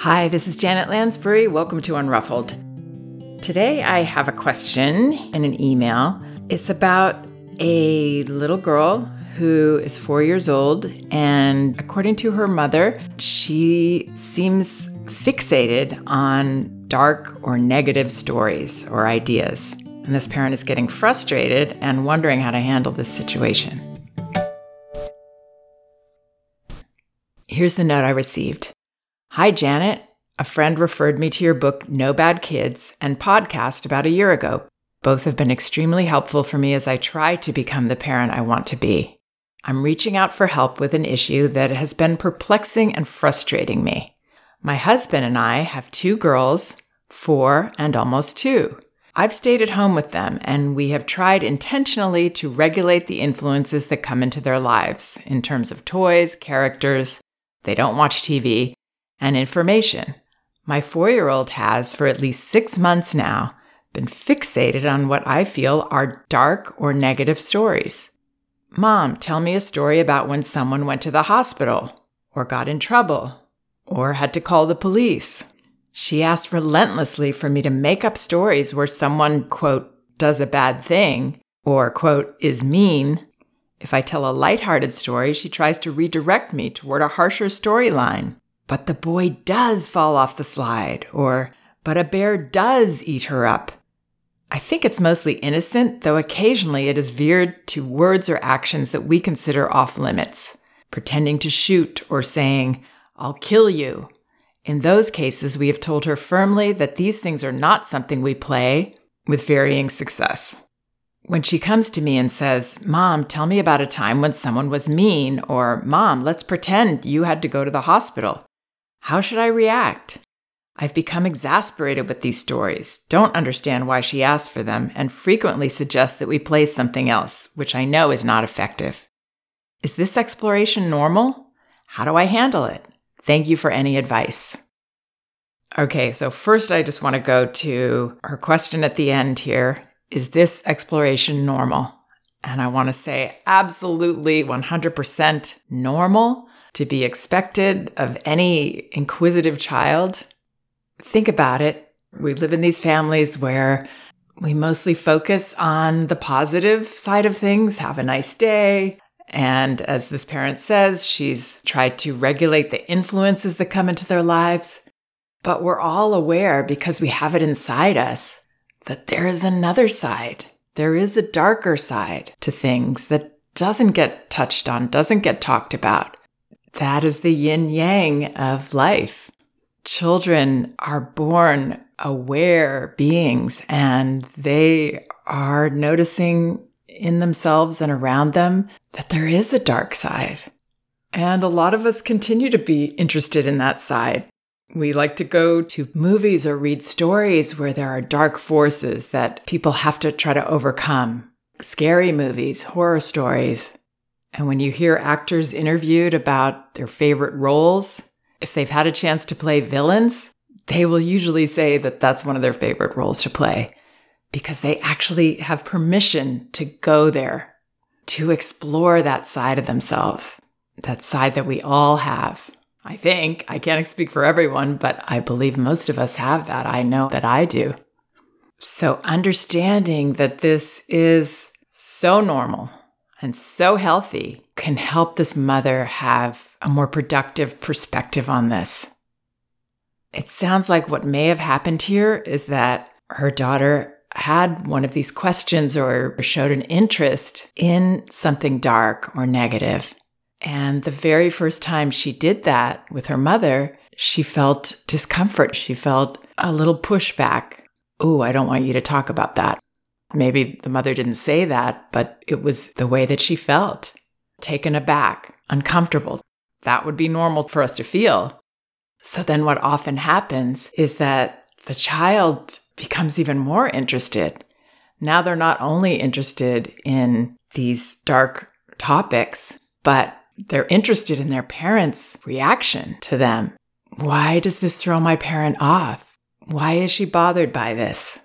Hi, this is Janet Lansbury. Welcome to Unruffled. Today I have a question in an email. It's about a little girl who is four years old, and according to her mother, she seems fixated on dark or negative stories or ideas. And this parent is getting frustrated and wondering how to handle this situation. Here's the note I received Hi, Janet. A friend referred me to your book, No Bad Kids, and podcast about a year ago. Both have been extremely helpful for me as I try to become the parent I want to be. I'm reaching out for help with an issue that has been perplexing and frustrating me. My husband and I have two girls, four and almost two. I've stayed at home with them, and we have tried intentionally to regulate the influences that come into their lives in terms of toys, characters, they don't watch TV, and information. My four year old has, for at least six months now, been fixated on what I feel are dark or negative stories. Mom, tell me a story about when someone went to the hospital, or got in trouble, or had to call the police. She asks relentlessly for me to make up stories where someone, quote, does a bad thing, or, quote, is mean. If I tell a lighthearted story, she tries to redirect me toward a harsher storyline but the boy does fall off the slide, or, but a bear does eat her up. I think it's mostly innocent, though occasionally it is veered to words or actions that we consider off limits, pretending to shoot or saying, I'll kill you. In those cases, we have told her firmly that these things are not something we play with varying success. When she comes to me and says, Mom, tell me about a time when someone was mean, or Mom, let's pretend you had to go to the hospital, how should I react? I've become exasperated with these stories, don't understand why she asked for them, and frequently suggest that we play something else, which I know is not effective. Is this exploration normal? How do I handle it? Thank you for any advice. Okay, so first I just want to go to her question at the end here Is this exploration normal? And I want to say absolutely 100% normal to be expected of any inquisitive child. Think about it. We live in these families where we mostly focus on the positive side of things. Have a nice day. And as this parent says, she's tried to regulate the influences that come into their lives. But we're all aware because we have it inside us that there is another side. There is a darker side to things that doesn't get touched on, doesn't get talked about. That is the yin yang of life. Children are born aware beings and they are noticing in themselves and around them that there is a dark side. And a lot of us continue to be interested in that side. We like to go to movies or read stories where there are dark forces that people have to try to overcome. Scary movies, horror stories. And when you hear actors interviewed about their favorite roles, if they've had a chance to play villains, they will usually say that that's one of their favorite roles to play because they actually have permission to go there, to explore that side of themselves, that side that we all have. I think, I can't speak for everyone, but I believe most of us have that. I know that I do. So understanding that this is so normal and so healthy can help this mother have a more productive perspective on this. It sounds like what may have happened here is that her daughter had one of these questions or showed an interest in something dark or negative. And the very first time she did that with her mother, she felt discomfort. She felt a little pushback. Oh, I don't want you to talk about that. Maybe the mother didn't say that, but it was the way that she felt taken aback, uncomfortable. That would be normal for us to feel. So then, what often happens is that the child becomes even more interested. Now they're not only interested in these dark topics, but they're interested in their parents' reaction to them. Why does this throw my parent off? Why is she bothered by this?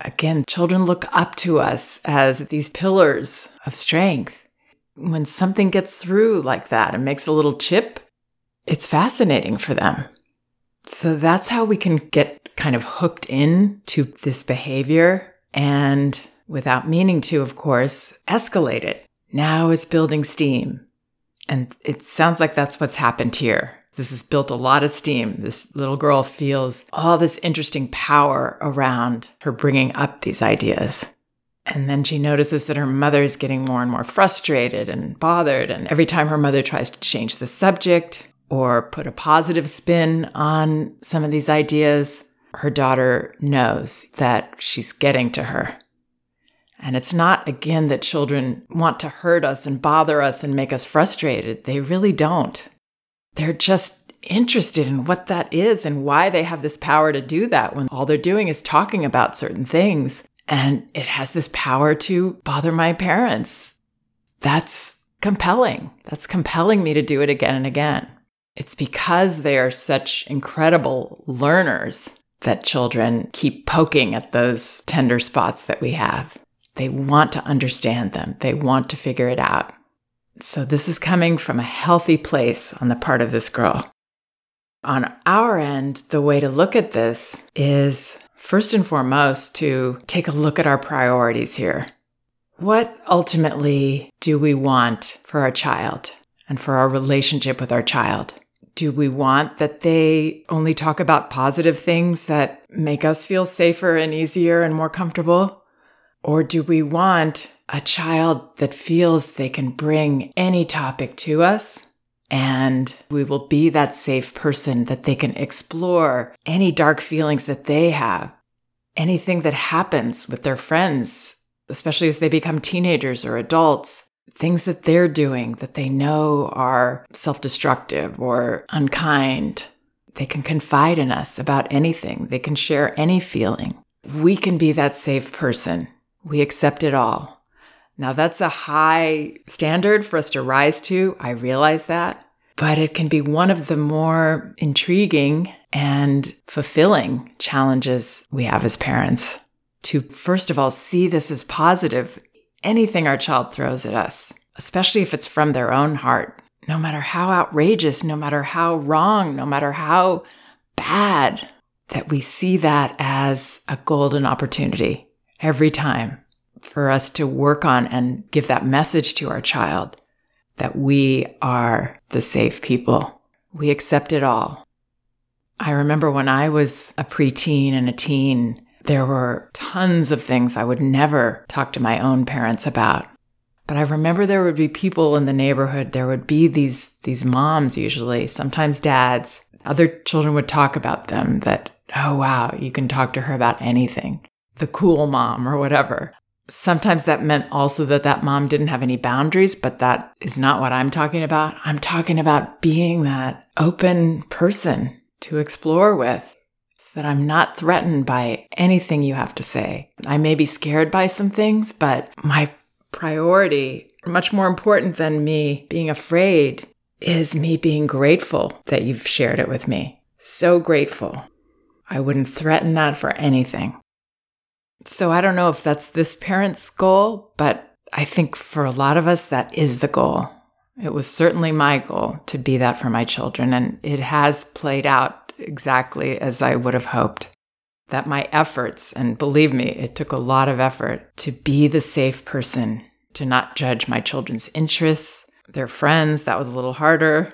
Again, children look up to us as these pillars of strength. When something gets through like that and makes a little chip, it's fascinating for them. So that's how we can get kind of hooked in to this behavior and without meaning to, of course, escalate it. Now it's building steam. And it sounds like that's what's happened here. This has built a lot of steam. This little girl feels all this interesting power around her bringing up these ideas. And then she notices that her mother is getting more and more frustrated and bothered. And every time her mother tries to change the subject or put a positive spin on some of these ideas, her daughter knows that she's getting to her. And it's not, again, that children want to hurt us and bother us and make us frustrated. They really don't. They're just interested in what that is and why they have this power to do that when all they're doing is talking about certain things. And it has this power to bother my parents. That's compelling. That's compelling me to do it again and again. It's because they are such incredible learners that children keep poking at those tender spots that we have. They want to understand them, they want to figure it out. So, this is coming from a healthy place on the part of this girl. On our end, the way to look at this is first and foremost to take a look at our priorities here. What ultimately do we want for our child and for our relationship with our child? Do we want that they only talk about positive things that make us feel safer and easier and more comfortable? Or do we want a child that feels they can bring any topic to us and we will be that safe person that they can explore any dark feelings that they have, anything that happens with their friends, especially as they become teenagers or adults, things that they're doing that they know are self destructive or unkind. They can confide in us about anything, they can share any feeling. We can be that safe person. We accept it all. Now, that's a high standard for us to rise to. I realize that. But it can be one of the more intriguing and fulfilling challenges we have as parents to, first of all, see this as positive. Anything our child throws at us, especially if it's from their own heart, no matter how outrageous, no matter how wrong, no matter how bad, that we see that as a golden opportunity every time for us to work on and give that message to our child that we are the safe people. We accept it all. I remember when I was a preteen and a teen, there were tons of things I would never talk to my own parents about. But I remember there would be people in the neighborhood, there would be these these moms usually, sometimes dads. Other children would talk about them that, oh wow, you can talk to her about anything. The cool mom or whatever. Sometimes that meant also that that mom didn't have any boundaries, but that is not what I'm talking about. I'm talking about being that open person to explore with, that I'm not threatened by anything you have to say. I may be scared by some things, but my priority, much more important than me being afraid, is me being grateful that you've shared it with me. So grateful. I wouldn't threaten that for anything. So I don't know if that's this parent's goal, but I think for a lot of us, that is the goal. It was certainly my goal to be that for my children, and it has played out exactly as I would have hoped. That my efforts, and believe me, it took a lot of effort to be the safe person, to not judge my children's interests, their friends, that was a little harder,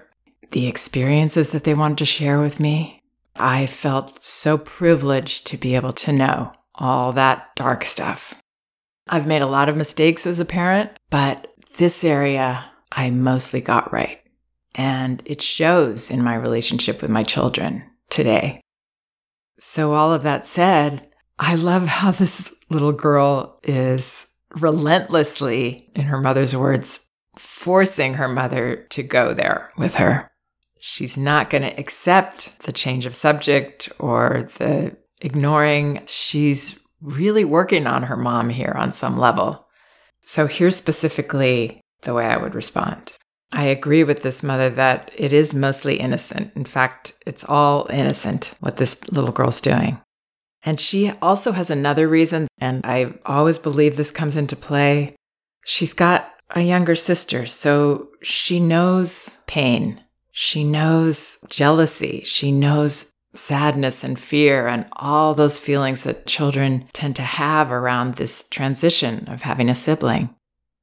the experiences that they wanted to share with me. I felt so privileged to be able to know all that dark stuff. I've made a lot of mistakes as a parent, but this area I mostly got right. And it shows in my relationship with my children today. So, all of that said, I love how this little girl is relentlessly, in her mother's words, forcing her mother to go there with her. She's not going to accept the change of subject or the ignoring. She's really working on her mom here on some level. So here's specifically the way I would respond. I agree with this mother that it is mostly innocent. In fact, it's all innocent what this little girl's doing. And she also has another reason, and I always believe this comes into play. She's got a younger sister, so she knows pain. She knows jealousy. She knows sadness and fear and all those feelings that children tend to have around this transition of having a sibling.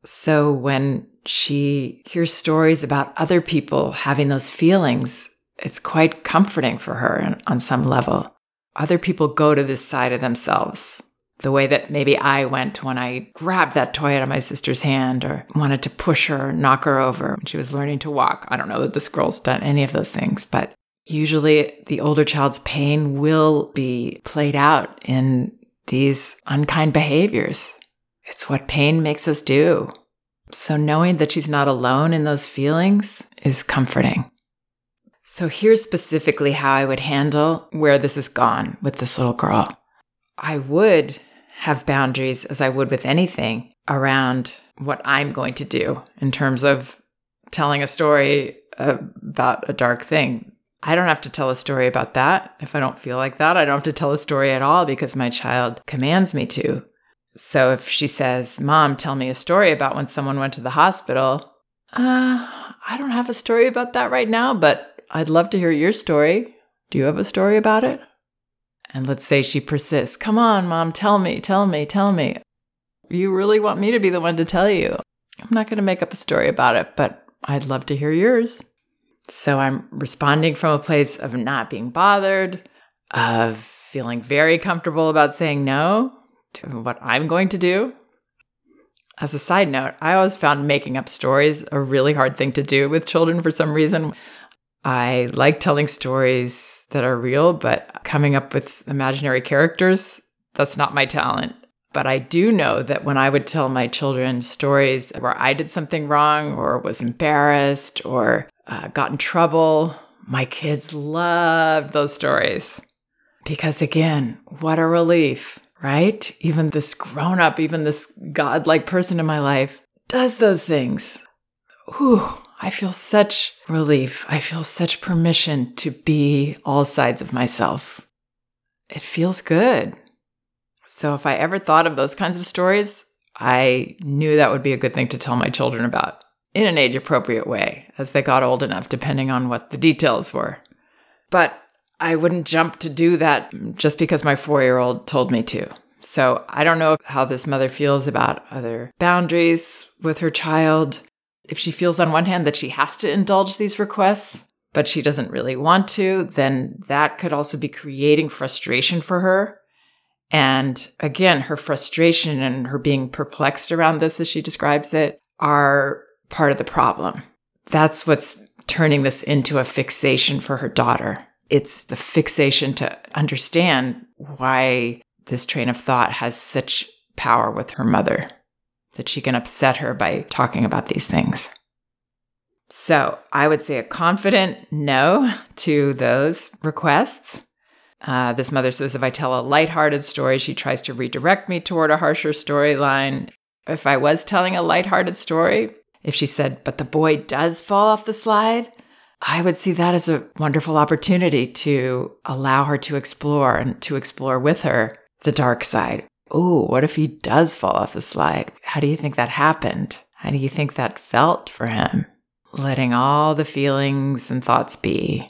So when she hears stories about other people having those feelings, it's quite comforting for her on some level. Other people go to this side of themselves the way that maybe I went when I grabbed that toy out of my sister's hand or wanted to push her, knock her over when she was learning to walk. I don't know that this girl's done any of those things, but usually the older child's pain will be played out in these unkind behaviors. It's what pain makes us do. So knowing that she's not alone in those feelings is comforting. So here's specifically how I would handle where this has gone with this little girl. I would have boundaries as I would with anything around what I'm going to do in terms of telling a story about a dark thing. I don't have to tell a story about that. If I don't feel like that, I don't have to tell a story at all because my child commands me to. So if she says, Mom, tell me a story about when someone went to the hospital, uh, I don't have a story about that right now, but I'd love to hear your story. Do you have a story about it? And let's say she persists, Come on, mom, tell me, tell me, tell me. You really want me to be the one to tell you. I'm not going to make up a story about it, but I'd love to hear yours. So I'm responding from a place of not being bothered, of feeling very comfortable about saying no to what I'm going to do. As a side note, I always found making up stories a really hard thing to do with children for some reason. I like telling stories that are real, but coming up with imaginary characters, that's not my talent. But I do know that when I would tell my children stories where I did something wrong or was embarrassed or uh, got in trouble, my kids loved those stories. Because again, what a relief, right? Even this grown up, even this godlike person in my life does those things. Whew, I feel such relief. I feel such permission to be all sides of myself. It feels good. So if I ever thought of those kinds of stories, I knew that would be a good thing to tell my children about in an age appropriate way as they got old enough, depending on what the details were. But I wouldn't jump to do that just because my four year old told me to. So I don't know how this mother feels about other boundaries with her child if she feels on one hand that she has to indulge these requests, but she doesn't really want to, then that could also be creating frustration for her. And again, her frustration and her being perplexed around this, as she describes it, are part of the problem. That's what's turning this into a fixation for her daughter. It's the fixation to understand why this train of thought has such power with her mother that she can upset her by talking about these things. So I would say a confident no to those requests. Uh, this mother says if I tell a lighthearted story, she tries to redirect me toward a harsher storyline. If I was telling a lighthearted story, if she said, but the boy does fall off the slide, I would see that as a wonderful opportunity to allow her to explore and to explore with her the dark side. Oh, what if he does fall off the slide? How do you think that happened? How do you think that felt for him? Letting all the feelings and thoughts be.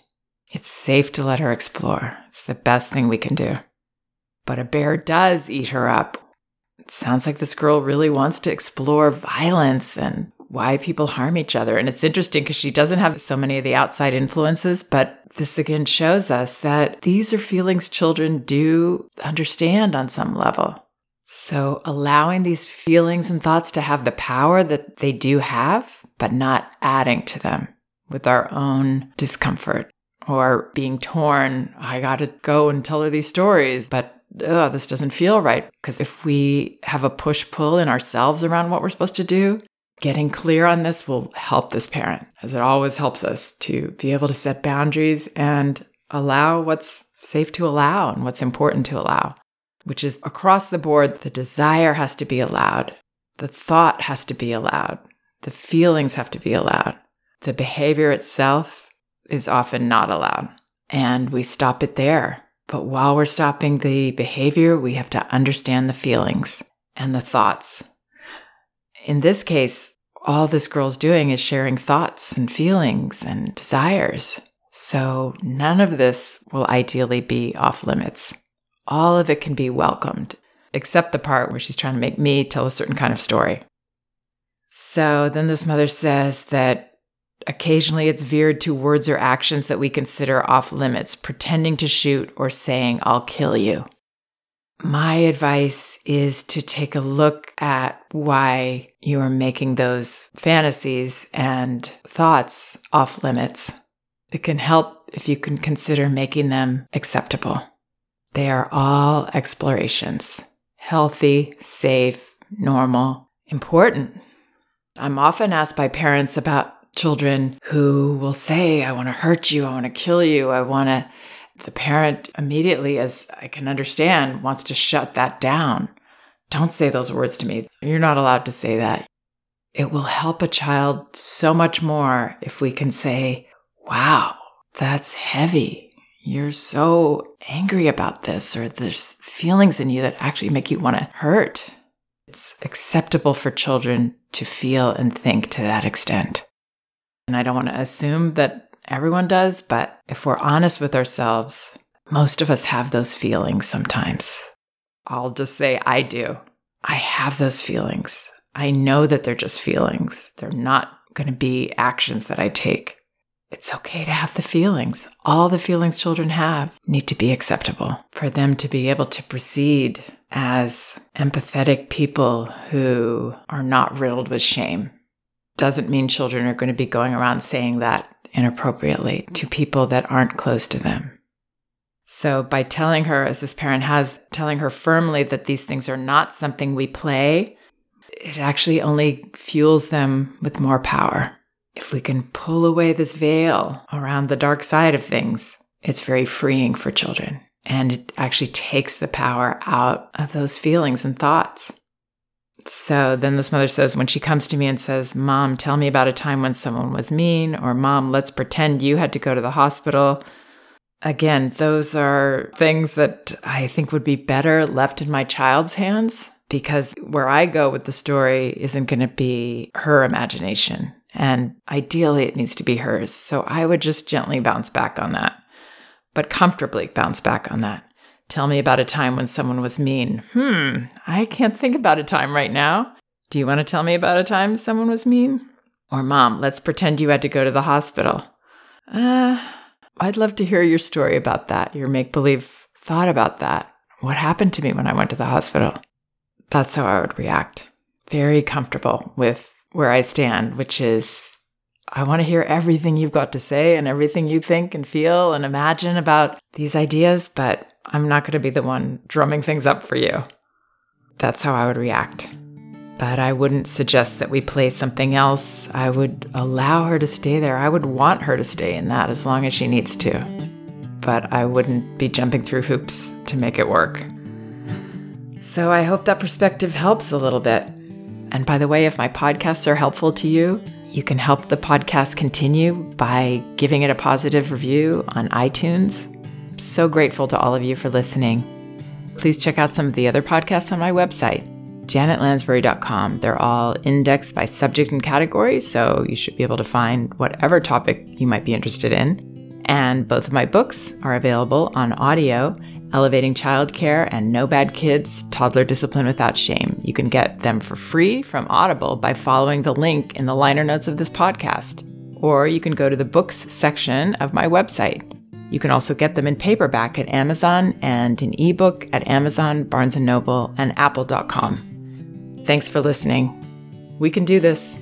It's safe to let her explore. It's the best thing we can do. But a bear does eat her up. It sounds like this girl really wants to explore violence and why people harm each other. And it's interesting because she doesn't have so many of the outside influences, but this again shows us that these are feelings children do understand on some level. So, allowing these feelings and thoughts to have the power that they do have, but not adding to them with our own discomfort or being torn. I got to go and tell her these stories, but ugh, this doesn't feel right. Because if we have a push pull in ourselves around what we're supposed to do, getting clear on this will help this parent, as it always helps us to be able to set boundaries and allow what's safe to allow and what's important to allow which is across the board, the desire has to be allowed, the thought has to be allowed, the feelings have to be allowed. The behavior itself is often not allowed. And we stop it there. But while we're stopping the behavior, we have to understand the feelings and the thoughts. In this case, all this girl's doing is sharing thoughts and feelings and desires. So none of this will ideally be off limits. All of it can be welcomed, except the part where she's trying to make me tell a certain kind of story. So then this mother says that occasionally it's veered to words or actions that we consider off limits, pretending to shoot or saying, I'll kill you. My advice is to take a look at why you are making those fantasies and thoughts off limits. It can help if you can consider making them acceptable. They are all explorations healthy, safe, normal, important. I'm often asked by parents about children who will say, I want to hurt you, I want to kill you, I want to. The parent immediately, as I can understand, wants to shut that down. Don't say those words to me. You're not allowed to say that. It will help a child so much more if we can say, Wow, that's heavy. You're so angry about this, or there's feelings in you that actually make you want to hurt. It's acceptable for children to feel and think to that extent. And I don't want to assume that everyone does, but if we're honest with ourselves, most of us have those feelings sometimes. I'll just say I do. I have those feelings. I know that they're just feelings. They're not going to be actions that I take. It's okay to have the feelings. All the feelings children have need to be acceptable for them to be able to proceed as empathetic people who are not riddled with shame doesn't mean children are going to be going around saying that inappropriately to people that aren't close to them. So, by telling her, as this parent has, telling her firmly that these things are not something we play, it actually only fuels them with more power. If we can pull away this veil around the dark side of things, it's very freeing for children. And it actually takes the power out of those feelings and thoughts. So then this mother says, when she comes to me and says, Mom, tell me about a time when someone was mean, or Mom, let's pretend you had to go to the hospital. Again, those are things that I think would be better left in my child's hands because where I go with the story isn't going to be her imagination. And ideally, it needs to be hers. So I would just gently bounce back on that, but comfortably bounce back on that. Tell me about a time when someone was mean. Hmm, I can't think about a time right now. Do you want to tell me about a time someone was mean? Or, Mom, let's pretend you had to go to the hospital. Uh, I'd love to hear your story about that, your make believe thought about that. What happened to me when I went to the hospital? That's how I would react. Very comfortable with where I stand, which is I want to hear everything you've got to say and everything you think and feel and imagine about these ideas, but I'm not going to be the one drumming things up for you. That's how I would react. But I wouldn't suggest that we play something else. I would allow her to stay there. I would want her to stay in that as long as she needs to. But I wouldn't be jumping through hoops to make it work. So I hope that perspective helps a little bit. And by the way, if my podcasts are helpful to you, you can help the podcast continue by giving it a positive review on iTunes. I'm so grateful to all of you for listening. Please check out some of the other podcasts on my website, janetlansbury.com. They're all indexed by subject and category, so you should be able to find whatever topic you might be interested in. And both of my books are available on audio Elevating Childcare and No Bad Kids Toddler Discipline Without Shame. You can get them for free from Audible by following the link in the liner notes of this podcast. Or you can go to the books section of my website. You can also get them in paperback at Amazon and in ebook at Amazon, Barnes & Noble, and apple.com. Thanks for listening. We can do this.